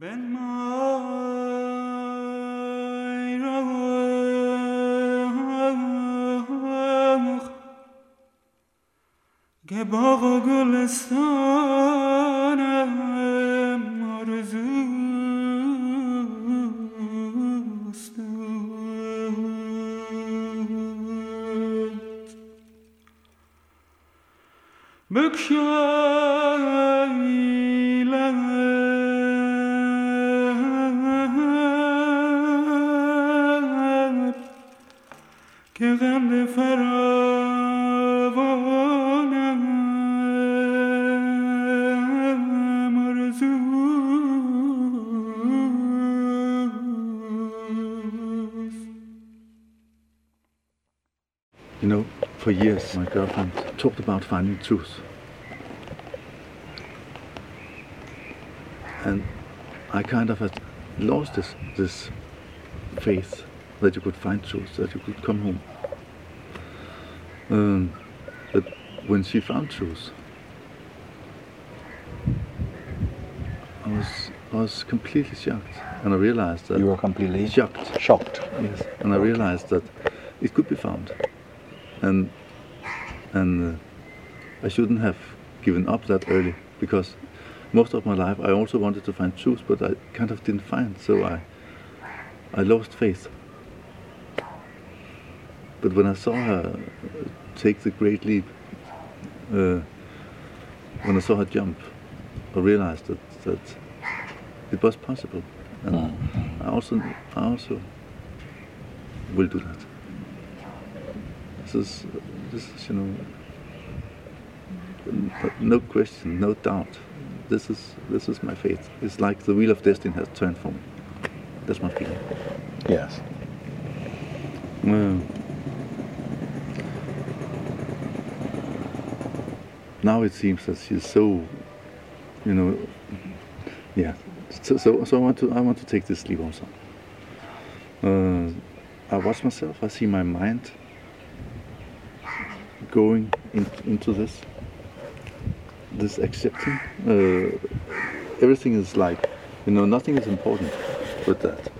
که باغ و گلستان years my girlfriend talked about finding truth. And I kind of had lost this, this faith that you could find truth, that you could come home. Um, but when she found truth, I was, I was completely shocked. And I realized that You were completely shocked. shocked. Yes, and I realized that it could be found, and and uh, I shouldn't have given up that early because most of my life I also wanted to find truth, but I kind of didn't find, so I I lost faith. But when I saw her take the great leap, uh, when I saw her jump, I realized that that it was possible, and I also I also will do that. This is, this is, you know, no question, no doubt. This is, this is my faith. It's like the wheel of destiny has turned for me. That's my feeling. Yes. Well, now it seems that she's so, you know, yeah. So, so, so I want to, I want to take this leap also. Uh, I watch myself. I see my mind going in, into this, this accepting. Uh, everything is like, you know, nothing is important but that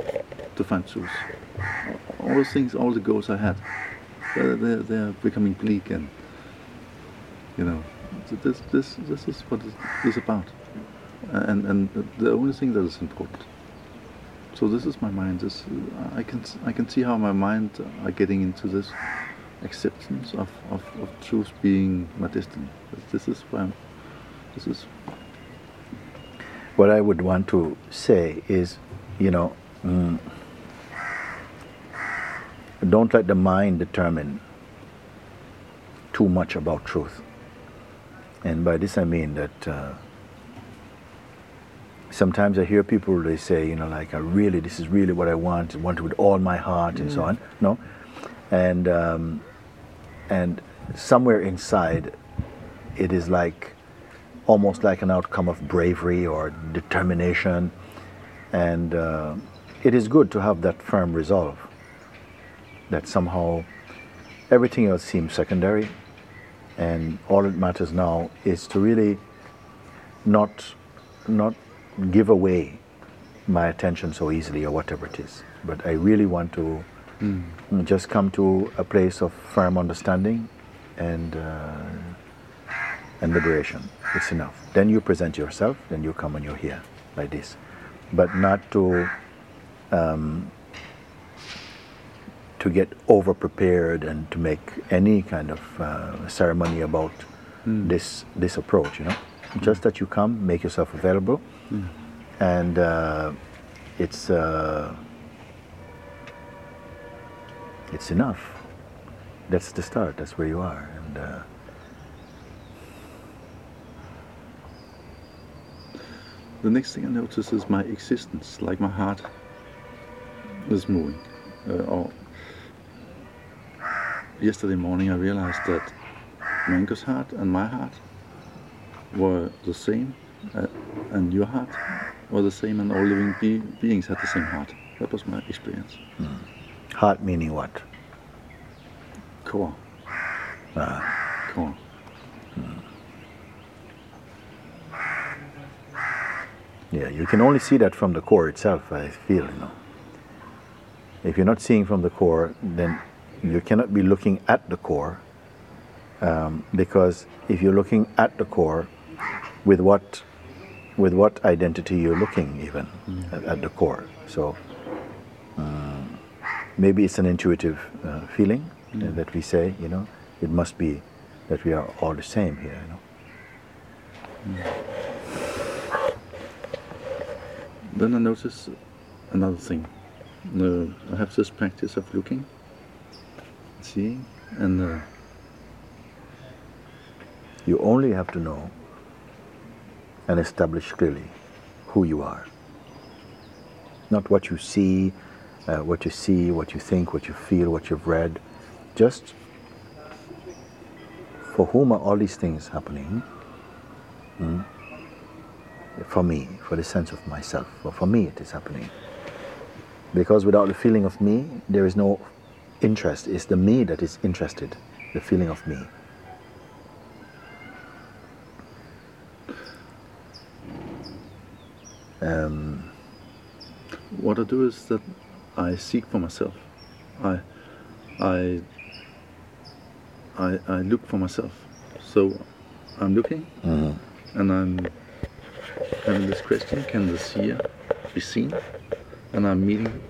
to find truth. All the things, all the goals I had, they're, they're, they're becoming bleak and, you know, this, this, this is what it is about. And, and the only thing that is important. So this is my mind. This, I can, I can see how my mind are getting into this acceptance of, of, of truth being my destiny. This is why I'm, this is What I would want to say is, you know, mm, don't let the mind determine too much about truth. And by this I mean that uh, sometimes I hear people they say, you know, like I really, this is really what I want, I want it with all my heart and so on. No, and um, and somewhere inside, it is like almost like an outcome of bravery or determination, and uh, it is good to have that firm resolve. That somehow everything else seems secondary, and all that matters now is to really not not give away my attention so easily or whatever it is. But I really want to just come to a place of firm understanding and uh, and liberation. It's enough. Then you present yourself. Then you come and you're here like this, but not to um, to get over prepared and to make any kind of uh, ceremony about this this approach. You know, just that you come, make yourself available, and uh, it's uh, it's enough. That's the start. That's where you are, and. Uh, The next thing I notice is my existence, like my heart is moving. Uh, or yesterday morning I realized that Mango's heart and my heart were the same, uh, and your heart were the same, and all living be- beings had the same heart. That was my experience. Heart meaning what? Core. Core. Yeah, you can only see that from the core itself, I feel, you know. If you're not seeing from the core, then you cannot be looking at the core um, because if you're looking at the core with what with what identity you're looking even at, at the core so maybe it's an intuitive uh, feeling uh, that we say you know it must be that we are all the same here you know. Then I notice another thing. Uh, I have this practice of looking, seeing, and uh, you only have to know and establish clearly who you are. Not what you see uh, what you see what you think what you feel what you've read. Just for whom are all these things happening? Hmm? for me for the sense of myself. Or for me it is happening. Because without the feeling of me there is no interest. It's the me that is interested the feeling of me. Um, what I do is that I seek for myself. I, I, I, I look for myself. So I'm looking, mhm. and I'm having this question: Can the seer be seen? And I'm meeting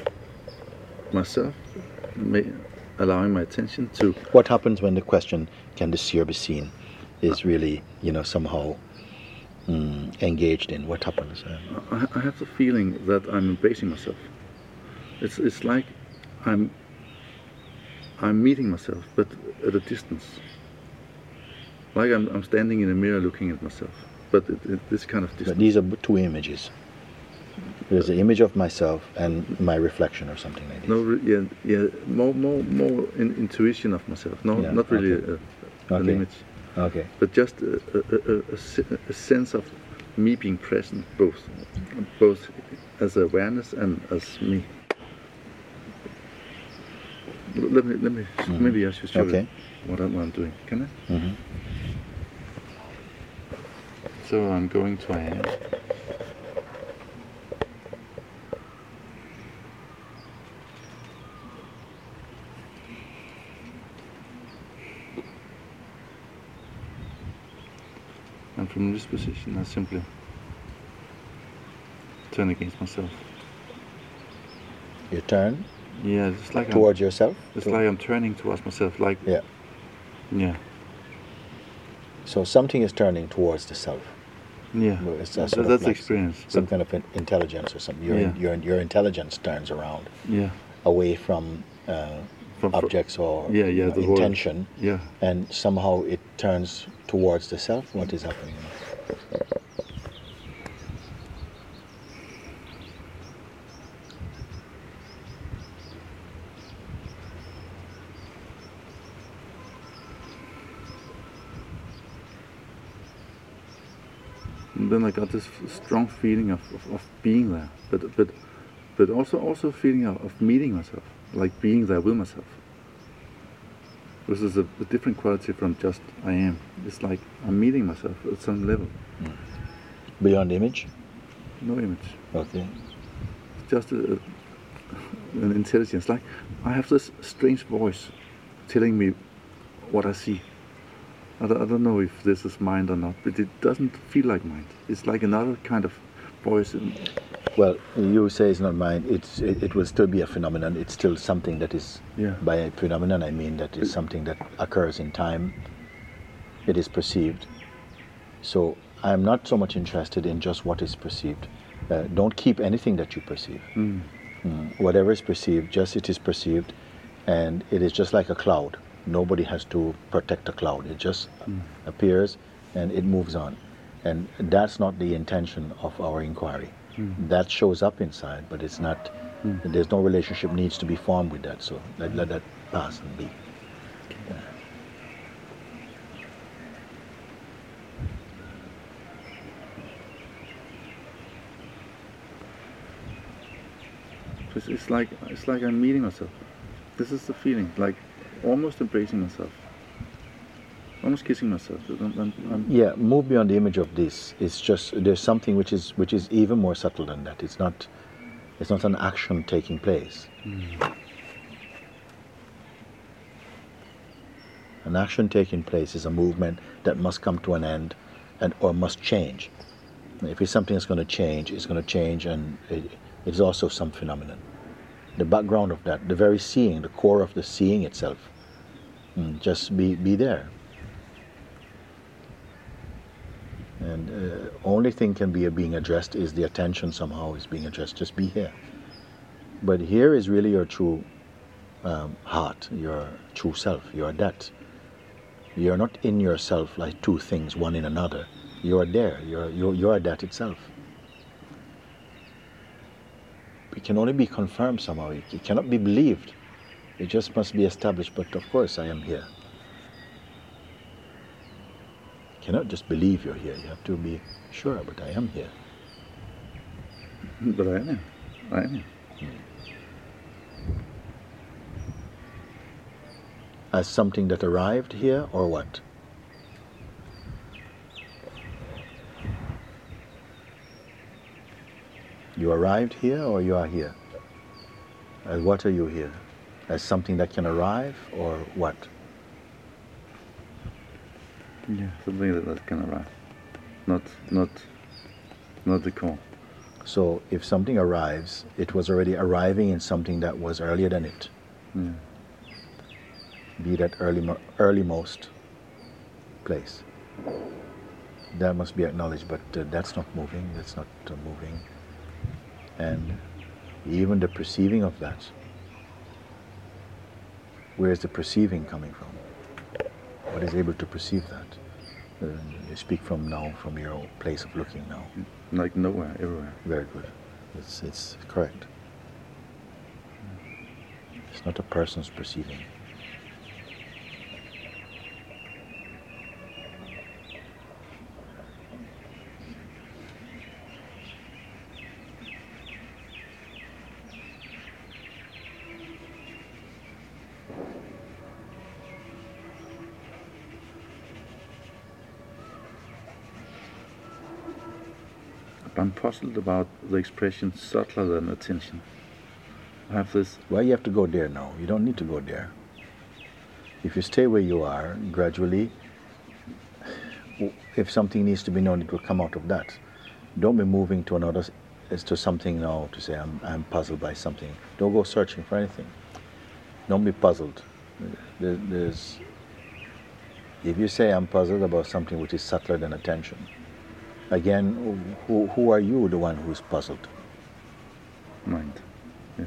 myself, ma- allowing my attention to what happens when the question can the seer be seen is really you know somehow mm, engaged in what happens I, I have the feeling that I'm embracing myself. It's it's like I'm I'm meeting myself, but at a distance. Like I'm, I'm standing in a mirror looking at myself, but it, it, this kind of but these are two images there's the image of myself and my reflection or something like this No, yeah, yeah, more, more, more in, intuition of myself. No, Yeah, not really okay. a, an Okay. image, okay but just a, a, a, a, a sense of me being present, both, both as awareness and as me. Let me, let me, maybe I should show Okay. you what I'm, I'm doing. Can I? Mhm. So I'm going to I am. And from this position, I simply turn against myself. you turn Yeah, it's like towards yourself I'm, it's to- like I'm turning towards myself. Like yeah yeah, so something is turning towards the self yeah. It's a sort that's the like experience. some kind of intelligence or something your, Yeah. your, your intelligence turns around yeah, away from uh, From- objects or Yeah, yeah, you know, intention yeah. and somehow it turns towards the self what is happening And then I got this strong feeling of, of, of being there, but but but also also feeling of, of meeting myself, like being there with myself. This is a, a different quality from just I am. It's like I'm meeting myself at some level, hmm. beyond image no image, okay just a, an intelligence. Like I have this strange voice telling me what I see. I don't, I don't know if this is mind or not, but it doesn't feel like mind. It's like another kind of voice. Well you say it's not mind. it's it, it will still be a phenomenon it's still something that is Yeah. by a phenomenon i mean that is something that occurs in time it is perceived so i'm not so much interested in just what is perceived uh, don't keep anything that you perceive Mm. Mm, whatever is perceived just it is perceived and it is just like a cloud nobody has to protect a cloud. It just hmm. appears and it moves on. And that's not the intention of our inquiry. Hmm. That shows up inside but it's not hmm. there's no relationship needs to be formed with that. So let, let that pass and be. It's, it's like it's like I'm meeting myself. This is the feeling, like almost embracing myself. almost kissing myself. I'm, I'm, Yeah, move beyond the image of this. It's just there's something which is which is even more subtle than that. It's not it's not an action taking place. Hmm. An action taking place is a movement that must come to an end and or must change. If it's something that's going to change, it's going to change and it, it's also some phenomenon. The background of that, the very seeing, the core of the seeing itself, mm, just be, be there. And uh, only thing can be being addressed is the attention somehow is being addressed. Just be here. But here is really your true um, heart, your true self. You are that. You're not in yourself like two things, one in another. You are there. You're, you're, you are that itself. It can only be confirmed somehow. It, it cannot be believed. It just must be established. But of course, I am here. You cannot just believe you're here. You have to be sure, but I am here. but I am. I am. As something that arrived here or what? You arrived here or you are here? As what are you here? As something that can arrive or what? Yeah, something that, that can arrive. Not, not, not the core. So if something arrives, it was already arriving in something that was earlier than it. Yeah. Be that early, mo- earlymost place. That must be acknowledged, but uh, that's not moving. That's not uh, moving. And even the perceiving of that. Where is the perceiving coming from? What is able to perceive that? Uh, you speak from now, from your place of looking now. Like nowhere, everywhere. Very good. It's, it's correct. It's not a person's perceiving. I'm puzzled about the expression subtler than attention. I have this. Why you have to go there now? You don't need to go there. If you stay where you are, gradually, if something needs to be known, it will come out of that. Don't be moving to another, to something now to say, I'm, I'm puzzled by something. Don't go searching for anything. Don't be puzzled. There, there's, if you say, I'm puzzled about something which is subtler than attention, again, who, who are you, the one who's puzzled? mind. Yeah.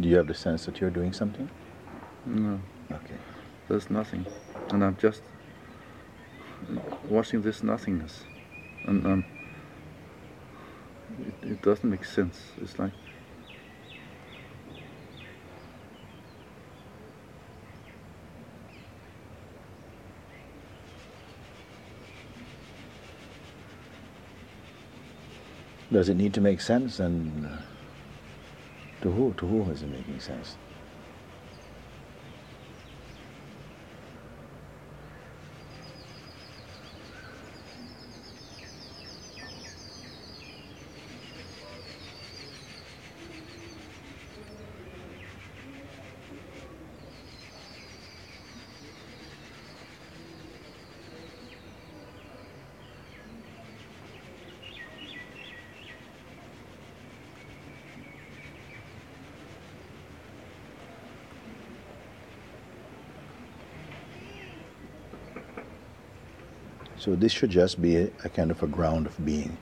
Do you have the sense that you're doing something? No, Okay. there's nothing. And I'm just watching this nothingness. And um, it, it doesn't make sense. It's like Does it need to make sense? And uh, To who? To who is it making sense? So this should just be a, a kind of a ground of being.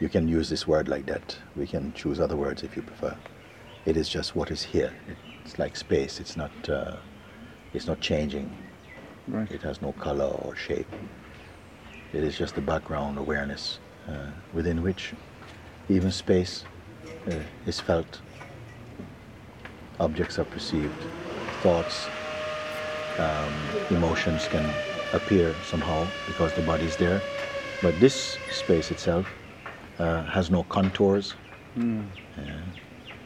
You can use this word like that. We can choose other words if you prefer. It is just what is here. It's like space. It's not. Uh, it's not changing. Right. It has no color or shape. It is just the background awareness uh, within which even space uh, is felt. Objects are perceived. Thoughts, um, emotions can appear somehow because the body is there. But this space itself uh, has no contours,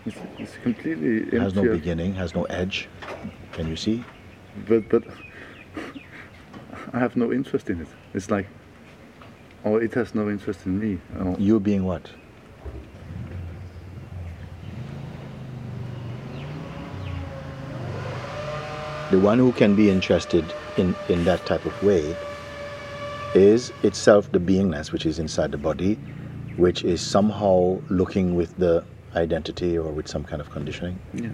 It's, it's completely empty. has no beginning, has no edge. Can you see? But but I have no interest in it. It's like, or it has no interest in me. Or, You being what? The one who can be interested in, in that type of way is itself the beingness which is inside the body, which is somehow looking with the identity or with some kind of conditioning. yeah.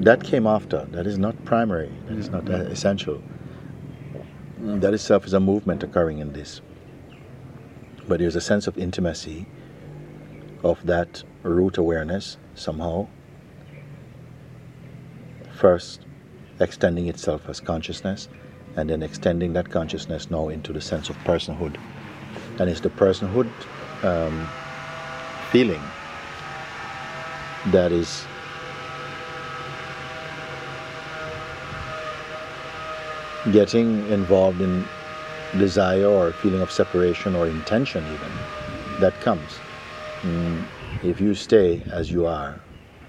That came after. That is not primary. That is not uh, essential. That itself is a movement occurring in this. But there's a sense of intimacy of that root awareness somehow. First, extending itself as consciousness, and then extending that consciousness now into the sense of personhood. And it's the personhood um, feeling that is getting involved in desire or feeling of separation or intention even that comes Mm, if you stay as you are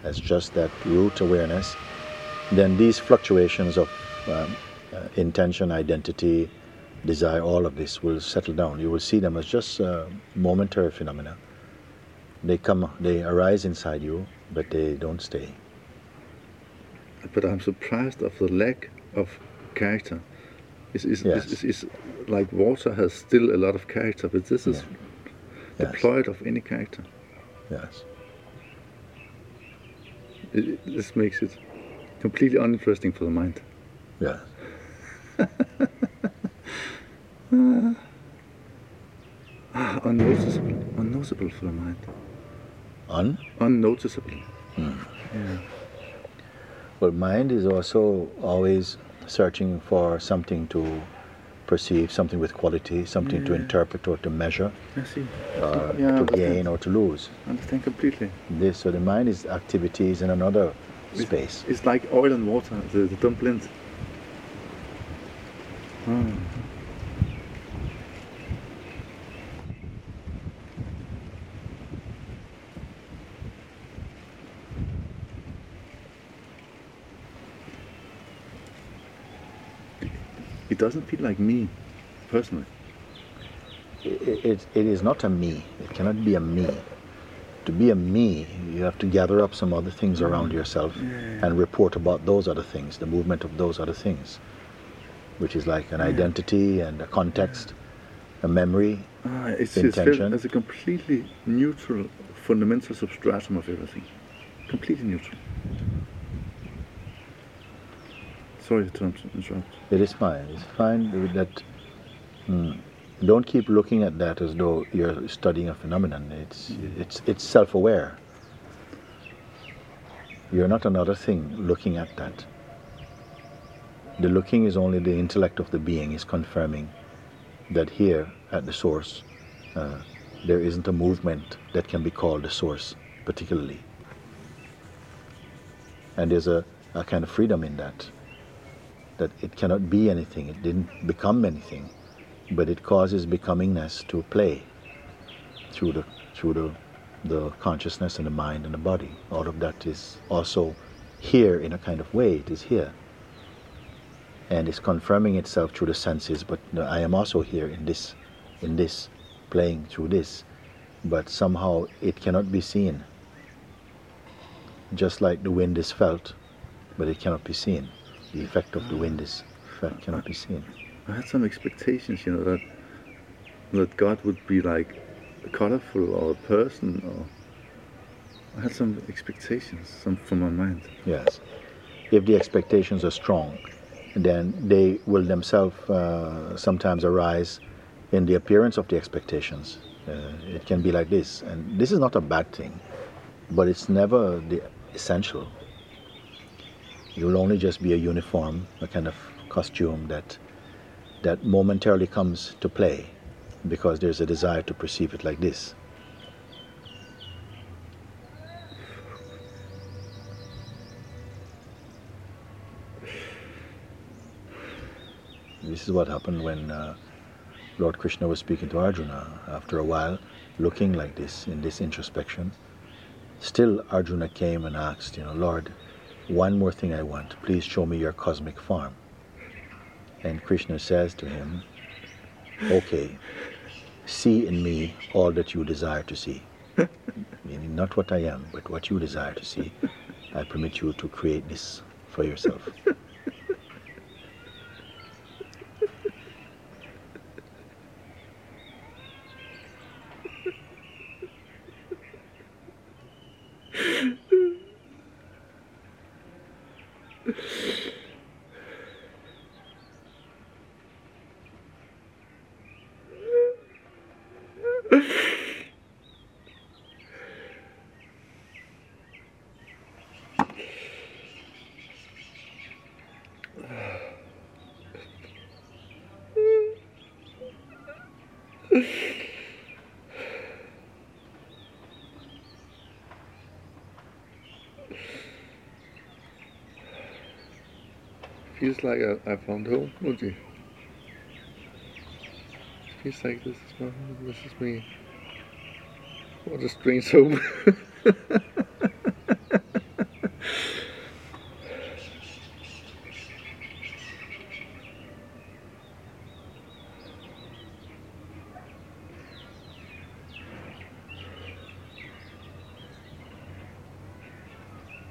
as just that root awareness then these fluctuations of um, uh, intention identity desire all of this will settle down you will see them as just uh, momentary phenomena they come they arise inside you but they don't stay But I'm surprised of the lack of character. It's, it's, Yes. it's, it's, like water has still a lot of character, but this is Yes. deployed of any character. yes it- this makes it completely uninteresting for the mind. yes Unnoticeable, unnoticeable for the mind. on Unnoticeable. Yeah. Well, mind is also always searching for something to perceive, something with quality, something to interpret or to measure, I see. uh, Yeah, to gain or to lose. I understand completely. This, so the mind is activities in another space. It's like oil and water, the, the dumplings. Ah. It doesn't feel like me, personally. It, it, it is not a me. It cannot be a me. To be a me, you have to gather up some other things around yourself and report about those other things, the movement of those other things, which is like an identity and a context, a memory. Ah, it's, it's felt Intention. a completely neutral, fundamental substratum of everything. Completely neutral. Sorry to interrupt. It is fine. It's fine that. mm, don't keep looking at that as though you're studying a phenomenon. It's it's it's self-aware. You're not another thing looking at that. The looking is only the intellect of the being is confirming that here at the source uh, there isn't a movement that can be called the source particularly. And there's a, a kind of freedom in that that it cannot be anything, it didn't become anything, but it causes becomingness to play through the through the the consciousness and the mind and the body. All of that is also here in a kind of way. It is here. And it's confirming itself through the senses, but I am also here in this, in this, playing through this. But somehow it cannot be seen. Just like the wind is felt, but it cannot be seen. The effect of the wind is cannot be seen. I had some expectations, you know, that that God would be like a colorful or a person or I had some expectations some from my mind. Yes. If the expectations are strong, then they will themselves uh, sometimes arise in the appearance of the expectations. Uh, it can be like this. And this is not a bad thing, but it's never the essential. Will only just be a uniform, a kind of costume that, that momentarily comes to play because there's a desire to perceive it like this. This is what happened when uh, Lord Krishna was speaking to Arjuna. After a while, looking like this in this introspection, still Arjuna came and asked, you know, Lord, one more thing I want. Please show me your cosmic form. And Krishna says to him, Okay, see in me all that you desire to see. Meaning not what I am, but what you desire to see. I permit you to create this for yourself. Feels like I, I found home, Mooji. Feels like this is my home, this is me. What a strange home.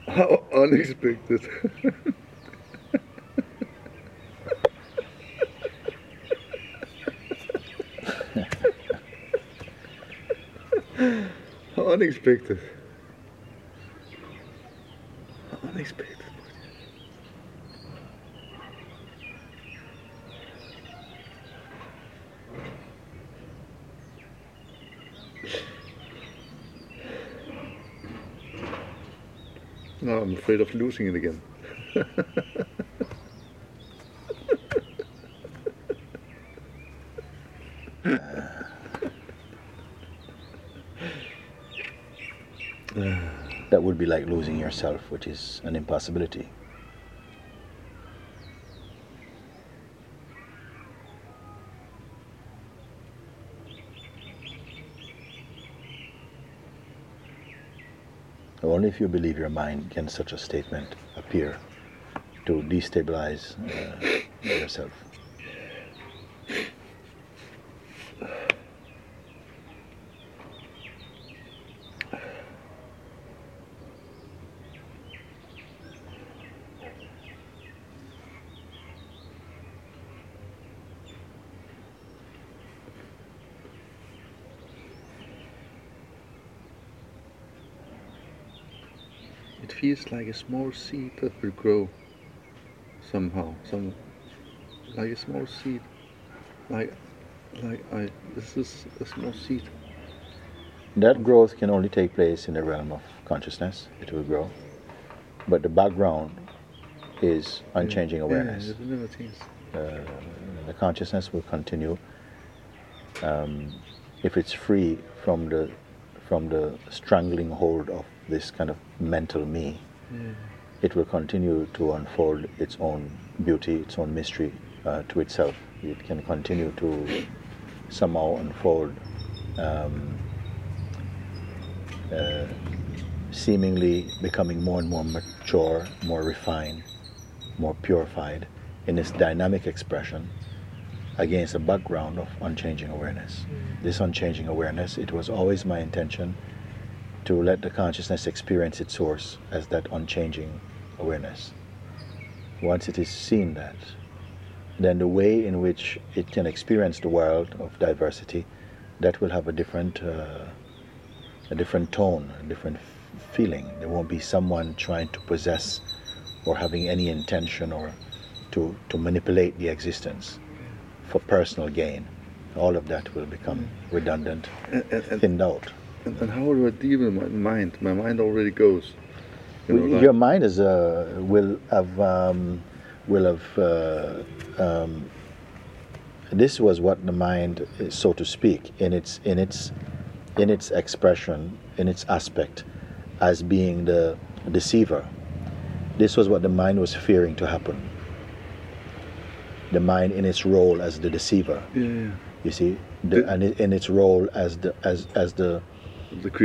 How unexpected. How unexpected. Unexpected. No, I'm afraid of losing it again. That would be like losing yourself, which is an impossibility. Only if you believe your mind can such a statement appear to destabilize uh, yourself. It feels like a small seed that will grow somehow, some like a small seed, like like I this is a small seed. That growth can only take place in the realm of consciousness. It will grow. But the background is unchanging awareness. Yeah, it never changes. uh, the consciousness will continue um, if it's free from the from the strangling hold of this kind of mental me Yeah. it will continue to unfold its own beauty its own mystery uh, to itself it can continue to somehow unfold um, uh, seemingly becoming more and more mature, more refined, more purified in its dynamic expression against a background of unchanging awareness. This unchanging awareness, it was always my intention to let the consciousness experience its source as that unchanging awareness. Once it is seen that, then the way in which it can experience the world of diversity, that will have a different, uh, a different tone, a different feeling. There won't be someone trying to possess or having any intention or to, to manipulate the existence for personal gain. All of that will become redundant, And, and, and, thinned out. And, and how do I deal with my mind? My mind already goes. You know, like- Your mind is uh, will have um, will have. Uh, um, this was what the mind, is, so to speak, in its in its in its expression, in its aspect, as being the deceiver. This was what the mind was fearing to happen. The mind in its role as the deceiver. yeah, yeah. You see, the, and in its role as the as as The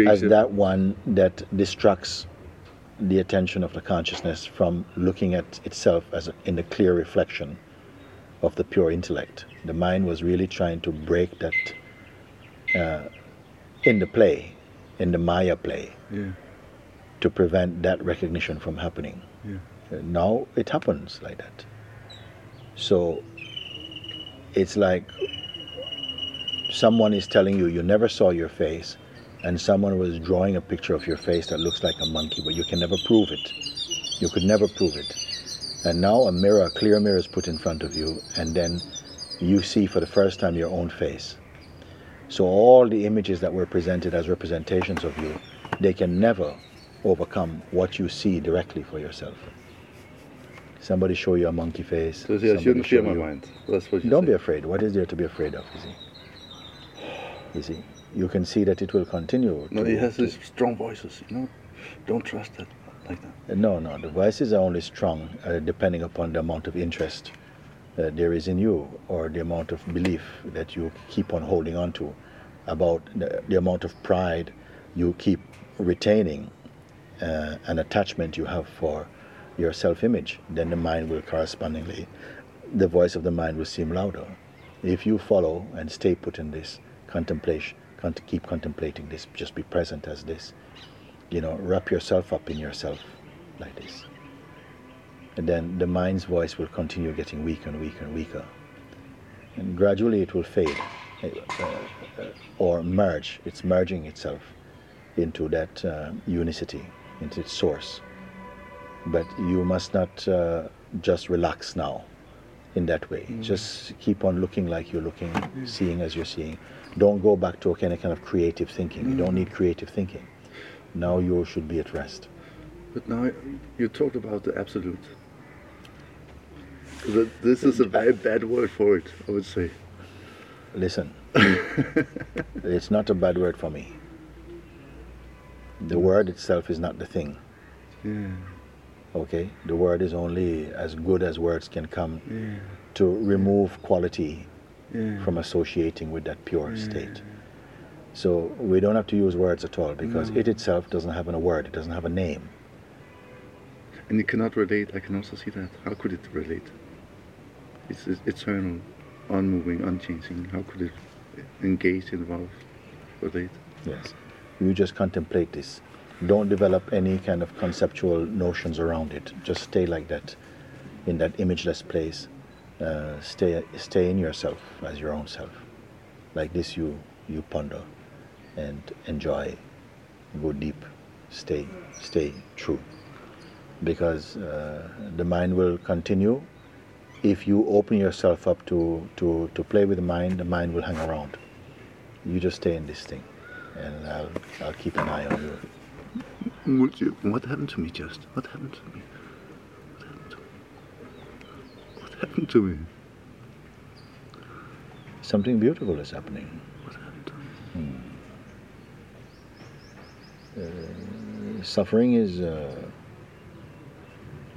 as that one that distracts the attention of the consciousness from looking at itself as a, in the clear reflection of the pure intellect. The mind was really trying to break that uh, in the play, in the Maya play, Yeah, to prevent that recognition from happening. yeah. Uh, Now it happens like that. So it's like someone is telling you you never saw your face, and someone was drawing a picture of your face that looks like a monkey, but you can never prove it. You could never prove it. And now a mirror, a clear mirror is put in front of you, and then you see for the first time your own face. So all the images that were presented as representations of you, they can never overcome what you see directly for yourself. Somebody show you a monkey face. So I somebody shouldn't fear show my mind. That's what you Don't say. be afraid. What is there to be afraid of? You see. You see. You can see that it will continue. No, to- he has these strong voices. You know, don't trust that like that. No, no. The voices are only strong uh, depending upon the amount of interest uh, there is in you or the amount of belief that you keep on holding on to, about the, the amount of pride you keep retaining, uh, an attachment you have for your self-image. Then the mind will correspondingly, the voice of the mind will seem louder. If you follow and stay put in this contemplation, con- keep contemplating this, just be present as this you know, wrap yourself up in yourself like this. And then the mind's voice will continue getting weaker and weaker and weaker. And gradually it will fade uh, uh, or merge. It's merging itself into that uh, unicity, into its source. But you must not uh, just relax now in that way. Just keep on looking like you're looking, seeing as you're seeing. Don't go back to a kind of, creative thinking. You don't need creative thinking. Now you should be at rest. But now you talked about the absolute. This is a very bad word for it, I would say. Listen, it's not a bad word for me. The word itself is not the thing, Yeah, okay? The word is only as good as words can come yeah, to remove quality from associating with that pure state. So we don't have to use words at all because No. it itself doesn't have a word, it doesn't have a name. And you cannot relate. I can also see that. How could it relate? It's, it's eternal, unmoving, unchanging. How could it engage, involve, relate? Yes. You just contemplate this. Don't develop any kind of conceptual notions around it. Just stay like that, in that imageless place. Uh, stay, stay in yourself as your own self. Like this, you you ponder, and enjoy. Go deep. Stay, stay true. Because uh, the mind will continue. If you open yourself up to, to, to play with the mind, the mind will hang around. You just stay in this thing and I'll, I'll keep an eye on you. You, what happened to me just? What happened to me? What happened to me? What happened to me? Something beautiful is happening. What happened to me? Suffering is, uh,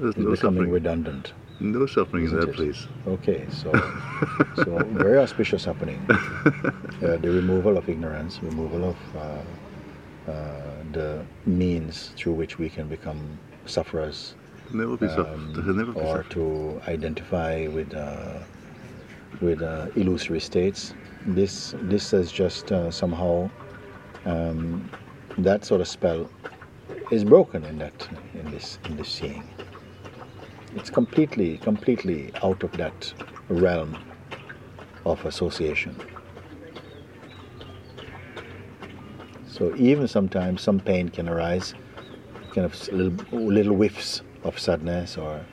is no becoming suffering. redundant. No suffering in that it? place. Okay, so so very auspicious happening. Uh, the removal of ignorance, removal of uh, uh, the means through which we can become sufferers Never be soft. um, never be or soft. to identify with uh, with uh, illusory states. This this has just uh, somehow um, that sort of spell is broken in that in this in this seeing. It's completely completely out of that realm of association. So even sometimes some pain can arise, kind of little, little whiffs of sadness, or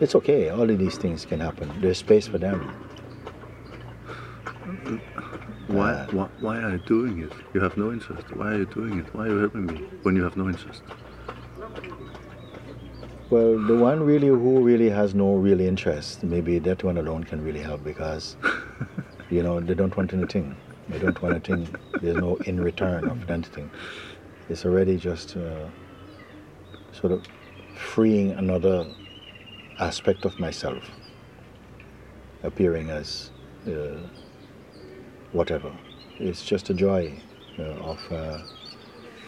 it's okay. All of these things can happen. There's space for them. Why, Uh, why, why are you doing it? You have no interest. Why are you doing it? Why are you helping me when you have no interest? Well, the one really who really has no real interest, maybe that one alone can really help because, you know, they don't want anything. They don't want anything. There's no in return of anything. It's already just uh, sort of freeing another aspect of myself, appearing as uh, whatever. It's just a joy uh, of uh,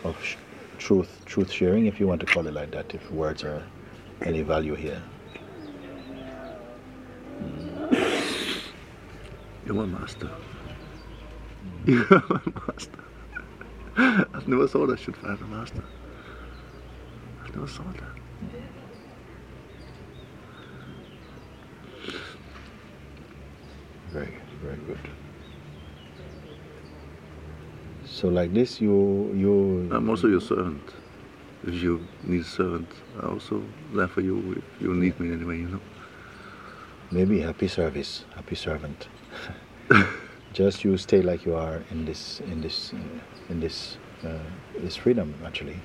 of sh- truth, truth sharing, if you want to call it like that. If words are any value here. You're my master. You're my master. I've never thought I should find a master. I've never thought that. Very, very good. So like this, you you I'm also your servant. If you need a servant, I'm also there for you if you need me anyway, you know. maybe happy service, happy servant. Just you stay like you are in this in this in this uh, this freedom actually.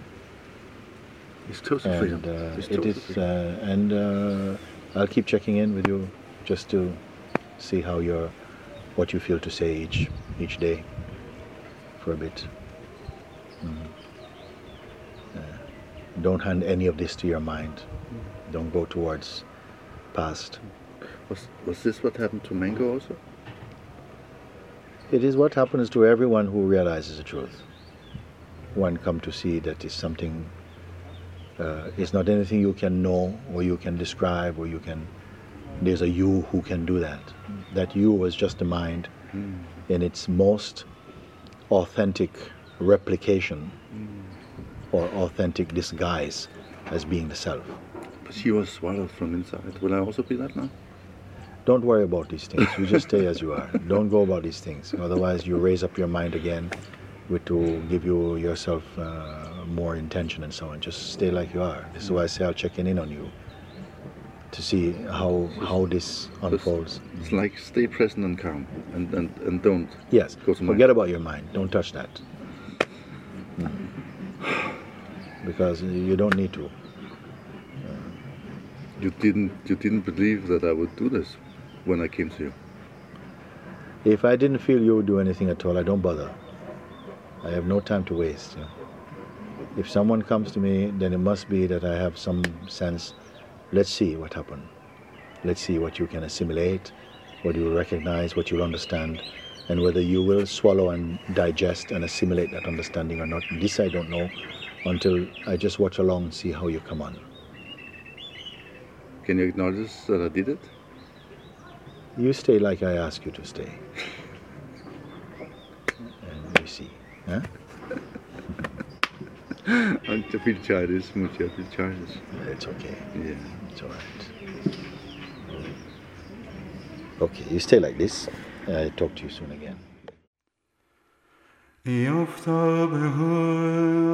It's total and freedom. uh, it's it total is freedom. uh, and uh, I'll keep checking in with you just to see how you're what you feel to say each each day for a bit. Uh, don't hand any of this to your mind. Don't go towards past. Was, was this what happened to Mango also? It is what happens to everyone who realizes the truth. One come to see that is something. Uh, it's not anything you can know or you can describe or you can. There's a you who can do that. That you was just the mind in its most authentic replication or authentic disguise as being the self. But she was swallowed from inside. Will I also be that now? Don't worry about these things. You just stay as you are. Don't go about these things. Otherwise, you raise up your mind again with to give you yourself uh, more intention and so on. Just stay like you are. This is why I say I'll check in on you to see how how this unfolds. It's like stay present and calm and, and, and don't. Yes. To mind. Forget about your mind. Don't touch that. Mm. Because you don't need to. You didn't you didn't believe that I would do this when I came to you. If I didn't feel you would do anything at all, I don't bother. I have no time to waste. you know. If someone comes to me, then it must be that I have some sense. Let's see what happened. Let's see what you can assimilate, what you will recognize, what you'll understand, and whether you will swallow and digest and assimilate that understanding or not. This I don't know until I just watch along and see how you come on. Can you acknowledge that I did it? You stay like I ask you to stay. And we see. Huh? I'll feel charges, Mooji. I'll feel charges. It's okay. Yeah. It's alright. Okay, you stay like this. I talk to you soon again. يفطى بهمز